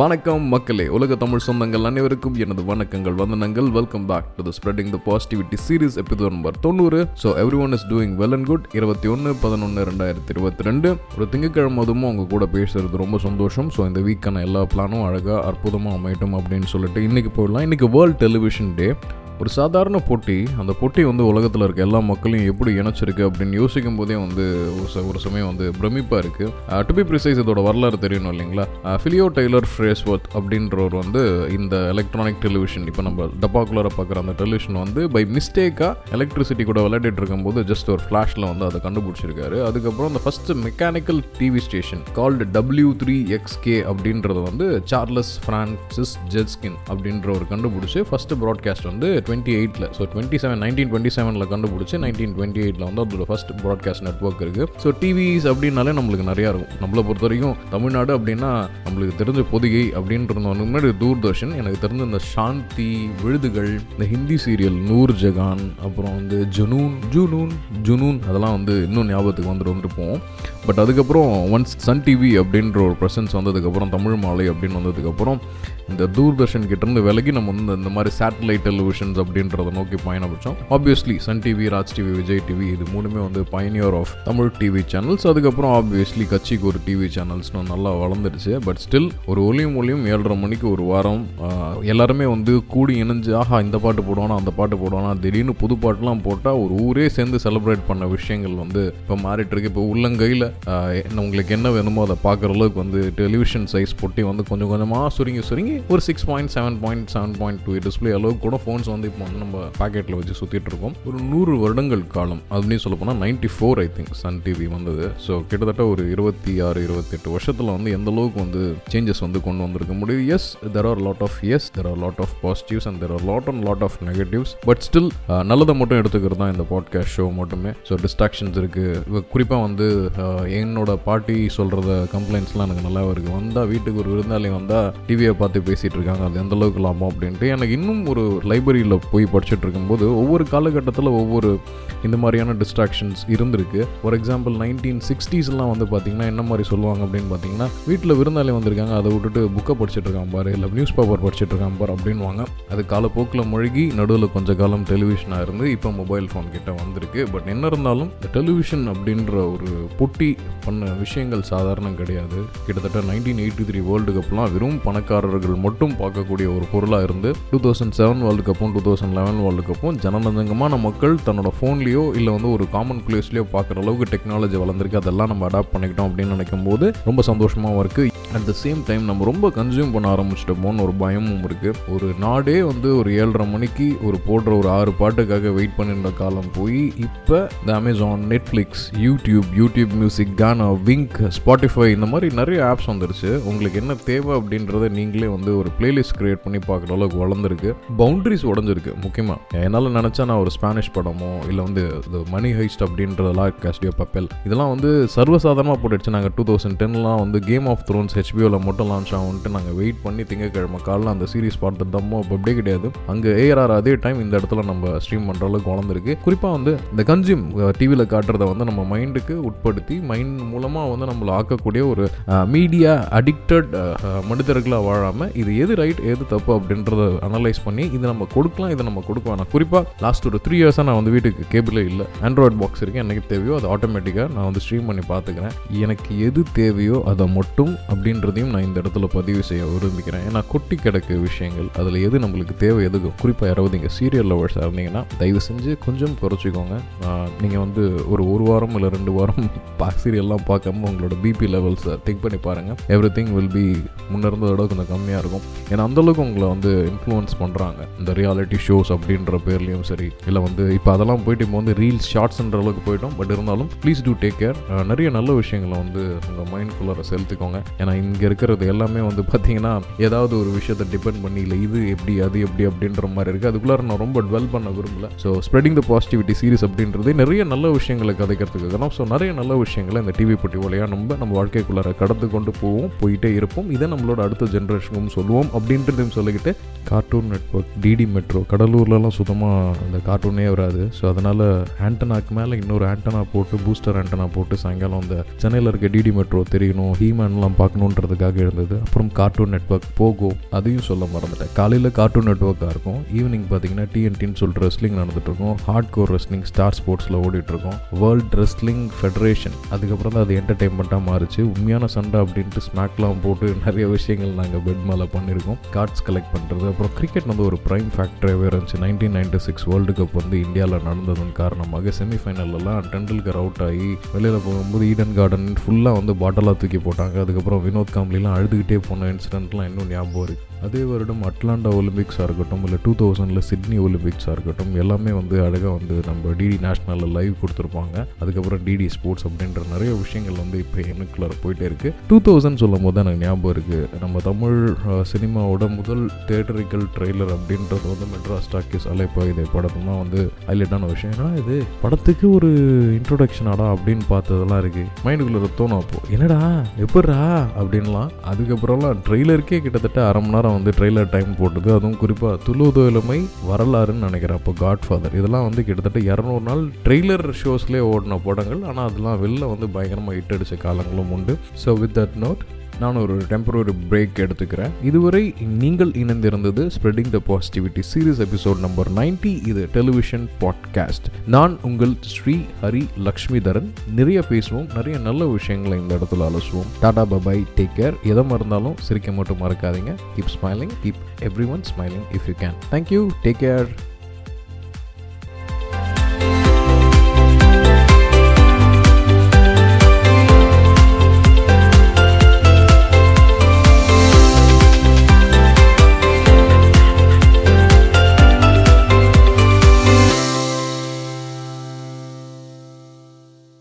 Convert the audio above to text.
வணக்கம் மக்களே உலக தமிழ் சொந்தங்கள் அனைவருக்கும் எனது வணக்கங்கள் வந்தனங்கள். Welcome back to the spreading the positivity series episode number தொண்ணூறு. So every one is doing well and good இருபத்தி ஒன்று பதினொன்று ரெண்டாயிரத்தி இருபத்தி ரெண்டு ஒரு திங்கக்கிழமை அதுவும் உங்க கூட பேசுறது ரொம்ப சந்தோஷம். ஸோ இந்த வீக்கான எல்லா பிளானும் அழகாக அற்புதமாக அமையட்டும் அப்படின்னு சொல்லிட்டு இன்னைக்கு போயிடலாம். இன்னைக்கு வேர்ல்ட் டெலிவிஷன் டே ஒரு சாதாரண போட்டி அந்த போட்டி வந்து உலகத்தில் இருக்க எல்லா மக்களையும் எப்படி இணைச்சிருக்கு அப்படின்னு யோசிக்கும் போதே வந்து ஒரு ச- ஒரு சமயம் வந்து பிரமிப்பாக இருக்குது டு பி ப்ரிசைஸ் இதோட வரலாறு தெரியணும் இல்லைங்களா? ஃபிலியோ டெய்லர் ஃப்ரேஸ்வர்த் அப்படின்றவர் வந்து இந்த எலக்ட்ரானிக் டெலிவிஷன் இப்போ நம்ம டப்பாக்குள்ளார பார்க்குற அந்த டெலிவிஷன் வந்து பை மிஸ்டேக்காக எலக்ட்ரிசிட்டி கூட விளையாடிட்டு இருக்கும்போது ஜஸ்ட் ஒரு ஃப்ளாஷில் வந்து அதை கண்டுபிடிச்சிருக்காரு. அதுக்கப்புறம் அந்த first mechanical TV station called W three X K அப்படின்றது வந்து சார்லஸ் ஃப்ரான்சிஸ் ஜெட்ஸ்கின் அப்படின்றவர் கண்டுபிடிச்சி ஃபஸ்ட்டு ப்ராட்காஸ்ட் வந்து டுவெண்ட்டி எயிட்டில் so twenty seven nineteen twenty செவனில் கண்டுபிடிச்சி நைன்டீன் டுவெண்ட்டி எயிட்டில் வந்து அதோட ஃபஸ்ட் ப்ராட்காஸ்ட் நெட்ஒர்க் இருக்குது ஸோ டிவிஸ் அப்படின்னாலே நம்மளுக்கு நிறையா இருக்கும். நம்மளை பொறுத்த வரைக்கும் தமிழ்நாடு அப்படின்னா நம்மளுக்கு தெரிஞ்ச பொதிகை அப்படின்றது முன்னாடி தூர்தர்ஷன் எனக்கு தெரிஞ்ச இந்த சாந்தி விழுதுகள் இந்த ஹிந்தி சீரியல் நூர் ஜகான் அப்புறம் வந்து ஜுனூன் ஜுனூன் ஜுனூன் அதெல்லாம் வந்து இன்னும் ஞாபகத்துக்கு வந்துட்டு வந்துருப்போம் பட் அதுக்கப்புறம் ஒன்ஸ் சன் டிவி அப்படின்ற ஒரு ப்ரெசன்ஸ் வந்ததுக்கப்புறம் தமிழ் மாலை அப்படின்னு வந்ததுக்கப்புறம் இந்த தூர்தர்ஷன் கிட்டேருந்து விலகி நம்ம வந்து இந்த மாதிரி சேட்டலைட் டெலிவிஷன்ஸ் அப்படின்றத நோக்கி பயணப்பட்டோம். Obviously Sun TV Raj TV Vijay TV இது மூணுமே வந்து pioneer of Tamil TV channels அதுக்கப்புறம் ஆப்வியஸ்லி கட்சிக்கு ஒரு டிவி சேனல்ஸ்னு நல்லா வளர்ந்துடுச்சு. பட் ஸ்டில் ஒரு ஒளியும் ஒளியும் ஏழரை மணிக்கு ஒரு வாரம் எல்லாருமே வந்து கூடி இணைஞ்சு ஆஹா இந்த பாட்டு போடுவானா அந்த பாட்டு போடுவானா திடீர்னு புது பாட்டுலாம் போட்டால் ஒரு ஊரே சேர்ந்து செலிப்ரேட் பண்ண விஷயங்கள் வந்து இப்போ மாறிட்டு இருக்கு. இப்போ உள்ளங்கையில் உங்களுக்கு என்ன வேணுமோ அதை பார்க்குற அளவுக்கு வந்து டெலிவிஷன் சைஸ் பொட்டி வந்து கொஞ்சம் கொஞ்சமாக சுருங்கி சுருங்கி ஒரு six point seven point seven point two display அளவுக்கு கூட ஃபோன்ஸ் வந்து இப்போ வந்து நம்ம பாக்கெட்டில் வச்சு சுற்றிட்டு இருக்கோம். ஒரு நூறு வருடங்கள் காலம் அப்படின்னு சொல்ல போனால் ninety four I think Sun TV வந்தது. ஸோ கிட்டத்தட்ட ஒரு இருபத்தி ஆறு இருபத்தெட்டு வருஷத்தில் வந்து எந்த அளவுக்கு வந்து சேஞ்சஸ் வந்து கொண்டு வந்திருக்க முடியும் yes there are lot of yes there are lot of positives and there are lot and lot of negatives but still நல்லதை மட்டும் எடுத்துக்கிறது தான் இந்த பாட்காஸ்ட் ஷோ மட்டுமே. ஸோ டிஸ்ட்ராக்ஷன்ஸ் இருக்குது குறிப்பாக வந்து என்னோட பாட்டி சொல்கிறத கம்ப்ளைண்ட்ஸ்லாம் எனக்கு நல்லா இருக்குது வந்தால் வீட்டுக்கு ஒரு விருந்தாளி வந்தால் டிவியை பார்த்து பேசிகிட்டு இருக்காங்க. அது எந்த அளவுக்கு லாபம் அப்படின்ட்டு எனக்கு இன்னும் ஒரு லைப்ரரியில் போய் படிச்சுட்டு இருக்கும்போது ஒவ்வொரு காலகட்டத்தில் ஒவ்வொரு இந்த மாதிரியான டிஸ்ட்ராக்ஷன்ஸ் இருந்திருக்கு. ஃபார் எக்ஸாம்பிள் நைன்டீன் சிக்ஸ்டீஸ்லாம் வந்து பார்த்தீங்கன்னா என்ன மாதிரி சொல்லுவாங்க அப்படின்னு பார்த்தீங்கன்னா வீட்டில் விருந்தாளி வந்திருக்காங்க. அதை விட்டுட்டு புக்கை படிச்சுட்டு இருக்கான் பாரு இல்லை நியூஸ் பேப்பர் படிச்சுட்டு இருக்கான் பாரு அப்படின்வாங்க அது காலப்போக்கில் மூழ்கி நடுவில் கொஞ்ச காலம் டெலிவிஷனாக இருந்து இப்போ மொபைல் ஃபோன் கிட்ட வந்திருக்கு. பட் என்ன இருந்தாலும் டெலிவிஷன் அப்படின்ற ஒரு பொட்டி பண்ண விஷயங்கள் சாதாரணம் கிடையாது. கிட்டத்தட்ட நைன்டீன் எயிட்டி த்ரீ வேர்ல்டு கப்லாம் வெறும் பணக்காரர்கள் மட்டும் பார்க்கக்கூடிய ஒரு பொருளாக இருந்து டூ தௌசண்ட் செவன் வேர்ல்டு கப்பும் டூ தௌசண்ட் லெவன் வேர்ல்டு கப்பும் ஜனநஞ்சங்கமான மக்கள் தன்னோட ஃபோன்லேயோ இல்லை வந்து ஒரு காமன் பிளேஸ்லேயோ பார்க்குற அளவுக்கு டெக்னாலஜி வளர்ந்துருக்கு. அதெல்லாம் நம்ம அடாப்ட் பண்ணிக்கிட்டோம் அப்படின்னு நினைக்கும் போது ரொம்ப சந்தோஷமாகவும் இருக்குது அட் த சேம் டைம் நம்ம ரொம்ப கன்சியூம் பண்ண ஆரம்பிச்சிட்டோமோன்னு ஒரு பயமும் இருக்குது ஒரு நாடே வந்து ஒரு ஏழரை மணிக்கு ஒரு போடுற ஒரு ஆறு பாட்டுக்காக வெயிட் பண்ணிருந்த காலம் போய் இப்போ இந்த Amazon Netflix YouTube YouTube music Gaana Wynk Spotify இந்த மாதிரி நிறைய ஆப்ஸ் வந்துருச்சு. உங்களுக்கு என்ன தேவை அப்படின்றத நீங்களே வந்து ஒரு பிளேலிஸ்ட் கிரியேட் பண்ணி பார்க்குற அளவுக்கு வளர்ந்துருக்கு. பவுண்ட்ரிஸ் உடஞ்சிருக்கு முக்கியமாக என்னால் நினச்சா நான் ஒரு ஸ்பானிஷ் படமோ இல்லை வந்து இந்த மணி ஹைஸ்ட் அப்படின்றதெல்லாம் காஸ்டியோ பப்பல் இதெல்லாம் வந்து சர்வசாதாரணமாக போட்டுடுச்சு. நாங்கள் டூ தௌசண்ட் டென்லாம் வந்து கேம் ஆஃப் த்ரோன்ஸ் ஹெச்பிஓவில் மட்டும் லான்ச் ஆகும்ட்டு நாங்கள் வெயிட் பண்ணி திங்கக்கிழமை காலைல அந்த சீரிஸ் பார்த்துட்டு தம்மோ அப்போ அப்படியே கிடையாது. அங்கே ஏஆர்ஆர் அதே டைம் இந்த இடத்துல நம்ம ஸ்ட்ரீம் பண்ணுற அளவுக்கு வளர்ந்துருக்கு. குறிப்பாக வந்து இந்த கன்சியூம் டிவியில் காட்டுறத வந்து நம்ம மைண்டுக்கு உட்படுத்தி மைண்ட் மூலமாக வந்து நம்மளை ஆக்கக்கூடிய ஒரு மீடியா அடிக்டட் மனிதர்களாக வாழாமல் இது எது ரைட் எது தப்பு அப்படின்றத அனலைஸ் பண்ணி இது நம்ம கொடுக்கலாம் இதை நம்ம கொடுக்க வேணாம். குறிப்பாக லாஸ்ட் ஒரு த்ரீ இயர்ஸாக நான் வந்து வீட்டுக்கு கேபிளே இல்லை. ஆண்ட்ராய்ட் பாக்ஸ் இருக்குது எனக்கு தேவையோ அது ஆட்டோமேட்டிக்காக நான் வந்து ஸ்ட்ரீம் பண்ணி பார்த்துக்கிறேன். எனக்கு எது தேவையோ அதை மட்டும் அப்படின்றதையும் நான் இந்த இடத்துல பதிவு செய்ய விரும்பிக்கிறேன் ஏன்னா கொட்டி கிடக்கு விஷயங்கள் அதில் எது நம்மளுக்கு தேவை எதுக்கு குறிப்பாக யாராவது இங்கே சீரியல் லவர்ஸாக இருந்தீங்கன்னா தயவு செஞ்சு கொஞ்சம் குறைச்சிக்கோங்க. நீங்கள் வந்து ஒரு ஒரு வாரம் இல்லை ரெண்டு வாரம் சீரியல்லாம் பார்க்காம உங்களோட பிபி லெவல்ஸை திங்க் பண்ணி பாருங்கள் எவ்ரி திங் வில் பி முன்ன இருந்ததோட கொஞ்சம் கம்மியாக இருக்கும். ஏன்னா அந்தளவுக்கு உங்களை வந்து இன்ஃப்ளூயன்ஸ் பண்ணுறாங்க இந்த ரியாலிட்டி ஷோஸ் அப்படின்ற பேர்லேயும் சரி இல்லை வந்து இப்போ அதெல்லாம் போயிட்டு இப்போ வந்து ரீல்ஸ் ஷார்ட்ஸ்ன்ற அளவுக்கு போயிட்டோம். பட் இருந்தாலும் ப்ளீஸ் டூ டேக் கேர் நிறைய நல்ல விஷயங்களை வந்து உங்கள் மைண்ட்குள்ளார செலுத்துக்கோங்க. ஏன்னா இங்கே இருக்கிறது எல்லாமே வந்து பார்த்தீங்கன்னா ஏதாவது ஒரு விஷயத்தை டிபெண்ட் பண்ணி இல்லை இது எப்படி அது எப்படி அப்படின்ற மாதிரி இருக்குது அதுக்குள்ளார நான் ரொம்ப டுவெல் பண்ண விரும்பல. So spreading the positivity series அப்படின்றது நிறைய நல்ல விஷயங்களை கதைக்கிறதுக்கு. ஸோ நிறைய நல்ல விஷயங்கள் விஷயங்களை இந்த டிவி பொட்டி வழியாக நம்ம நம்ம வாழ்க்கைக்குள்ளார கடந்து கொண்டு போவோம் போயிட்டே இருப்போம். இதை நம்மளோட அடுத்த ஜென்ரேஷனுக்கும் சொல்லுவோம் அப்படின்றதையும் சொல்லிக்கிட்டு கார்ட்டூன் நெட்ஒர்க் டிடி மெட்ரோ கடலூர்லலாம் சுத்தமாக அந்த கார்ட்டூனே வராது. ஸோ அதனால் ஆண்டனாக்கு மேலே இன்னொரு ஆண்டனா போட்டு பூஸ்டர் ஆண்டனா போட்டு சாயங்காலம் அந்த சென்னையில் இருக்க டிடி மெட்ரோ தெரியணும் ஹீமேன்லாம் பார்க்கணுன்றதுக்காக இருந்தது. அப்புறம் கார்ட்டூன் நெட்ஒர்க் போகோ அதையும் சொல்ல மறந்துட்டேன். காலையில் கார்ட்டூன் நெட்ஒர்க்காக இருக்கும். ஈவினிங் பார்த்தீங்கன்னா டிஎன்டின்னு சொல்லிட்டு ரெஸ்லிங் நடந்துட்டு இருக்கும். ஹார்ட் கோர் ரெஸ்லிங் ஸ்டார் ஸ்போர்ட்ஸில் ஓடிட்டுருக்கோம் வேர்ல்ட் ரெஸ்லிங் ஃபெடரேஷன் அதுக்கப்புறம் தான் அது என்டர்டைன்மெண்ட்டாக மாறிச்சு. உண்மையான சண்டை அப்படின்ட்டு ஸ்மாக்லாம் போட்டு நிறைய விஷயங்கள் நாங்கள் பெட் மேலே பண்ணியிருக்கோம் கார்ட்ஸ் கலெக்ட் பண்ணுறது அப்புறம் கிரிக்கெட் வந்து ஒரு ப்ரைம் ஃபேக்டராகவே இருந்துச்சு. Nineteen ninety six world cup வந்து இந்தியாவில் நடந்ததன் காரணமாக செமிஃபைனல்லாம் டெண்டுல்கர் அவுட் ஆகி வெளியில் போகும்போது ஈடன் கார்டன் ஃபுல்லாக வந்து பாட்டலாக தூக்கி போட்டாங்க. அதுக்கப்புறம் வினோத் காம்லிலாம் அழுதுகிட்டே போன இன்சிடென்ட்லாம் இன்னும் ஞாபகம் இருக்குது அதே வருடம் அட்லாண்டா ஒலிம்பிக்ஸாக இருக்கட்டும் இல்லை டூ தௌசண்டில் சிட்னி ஒலிம்பிக்ஸாக இருக்கட்டும் எல்லாமே வந்து அழகாக வந்து நம்ம டிடி நேஷ்னலில் லைவ் கொடுத்துருப்பாங்க. அதுக்கப்புறம் டிடி ஸ்போர்ட்ஸ் அப்படின்ற நிறைய விஷயங்கள் வந்து இப்போ எனக்குள்ளார போயிட்டே இருக்குது டூ தௌசண்ட் சொல்லும் போது எனக்கு ஞாபகம் இருக்குது நம்ம தமிழ் சினிமாவோட முதல் தேட்டரிக்கல் ட்ரெய்லர் அப்படின்றது வந்து மெட்ராஸ் டாக்கிஸ் அலைப்பா இதே படத்து தான் வந்து ஹைலைட்டான விஷயம். ஏன்னா இது? படத்துக்கு ஒரு இன்ட்ரொடக்ஷன் ஆடா அப்படின்னு பார்த்ததெல்லாம் இருக்குது மைண்டுக்குள்ளே தோணும் அப்போது என்னடா? எப்படா அப்படின்லாம். அதுக்கப்புறம்லாம் ட்ரெய்லருக்கே கிட்டத்தட்ட அரை மணி நேரம் வந்து ட்ரெய்லர் டைம் போட்டது. அதுவும் குறிப்பாக துளுதோலமை வரலாறுன்னு நினைக்கிறேன். அப்போ காட் ஃபாதர் இதெல்லாம் வந்து கிட்டத்தட்ட இரநூறு நாள் ட்ரெய்லர் ஷோஸ்லேயே ஓடின படங்கள். ஆனால் அதெல்லாம் வெளில வந்து பயங்கரமாக ஹிட் அடித்த காலங்களும் உண்டு. ஸோ வித் தட் நோட் நான் ஒரு டெம்பரரி பிரேக் எடுத்துக்கிறேன். இதுவரை நீங்கள் இணைந்திருந்தது spreading the positivity series episode number 90 இது டெலிவிஷன் பாட்காஸ்ட் நான் உங்கள் ஸ்ரீ ஹரி லக்ஷ்மிதரன். நிறைய பேசுவோம் நிறைய நல்ல விஷயங்களை இந்த இடத்துல அலசுவோம். Tata bye bye take care எதை மறந்தாலும் சிரிக்க மட்டும் மறக்காதீங்க. Keep smiling keep every one smiling if you can thank you take care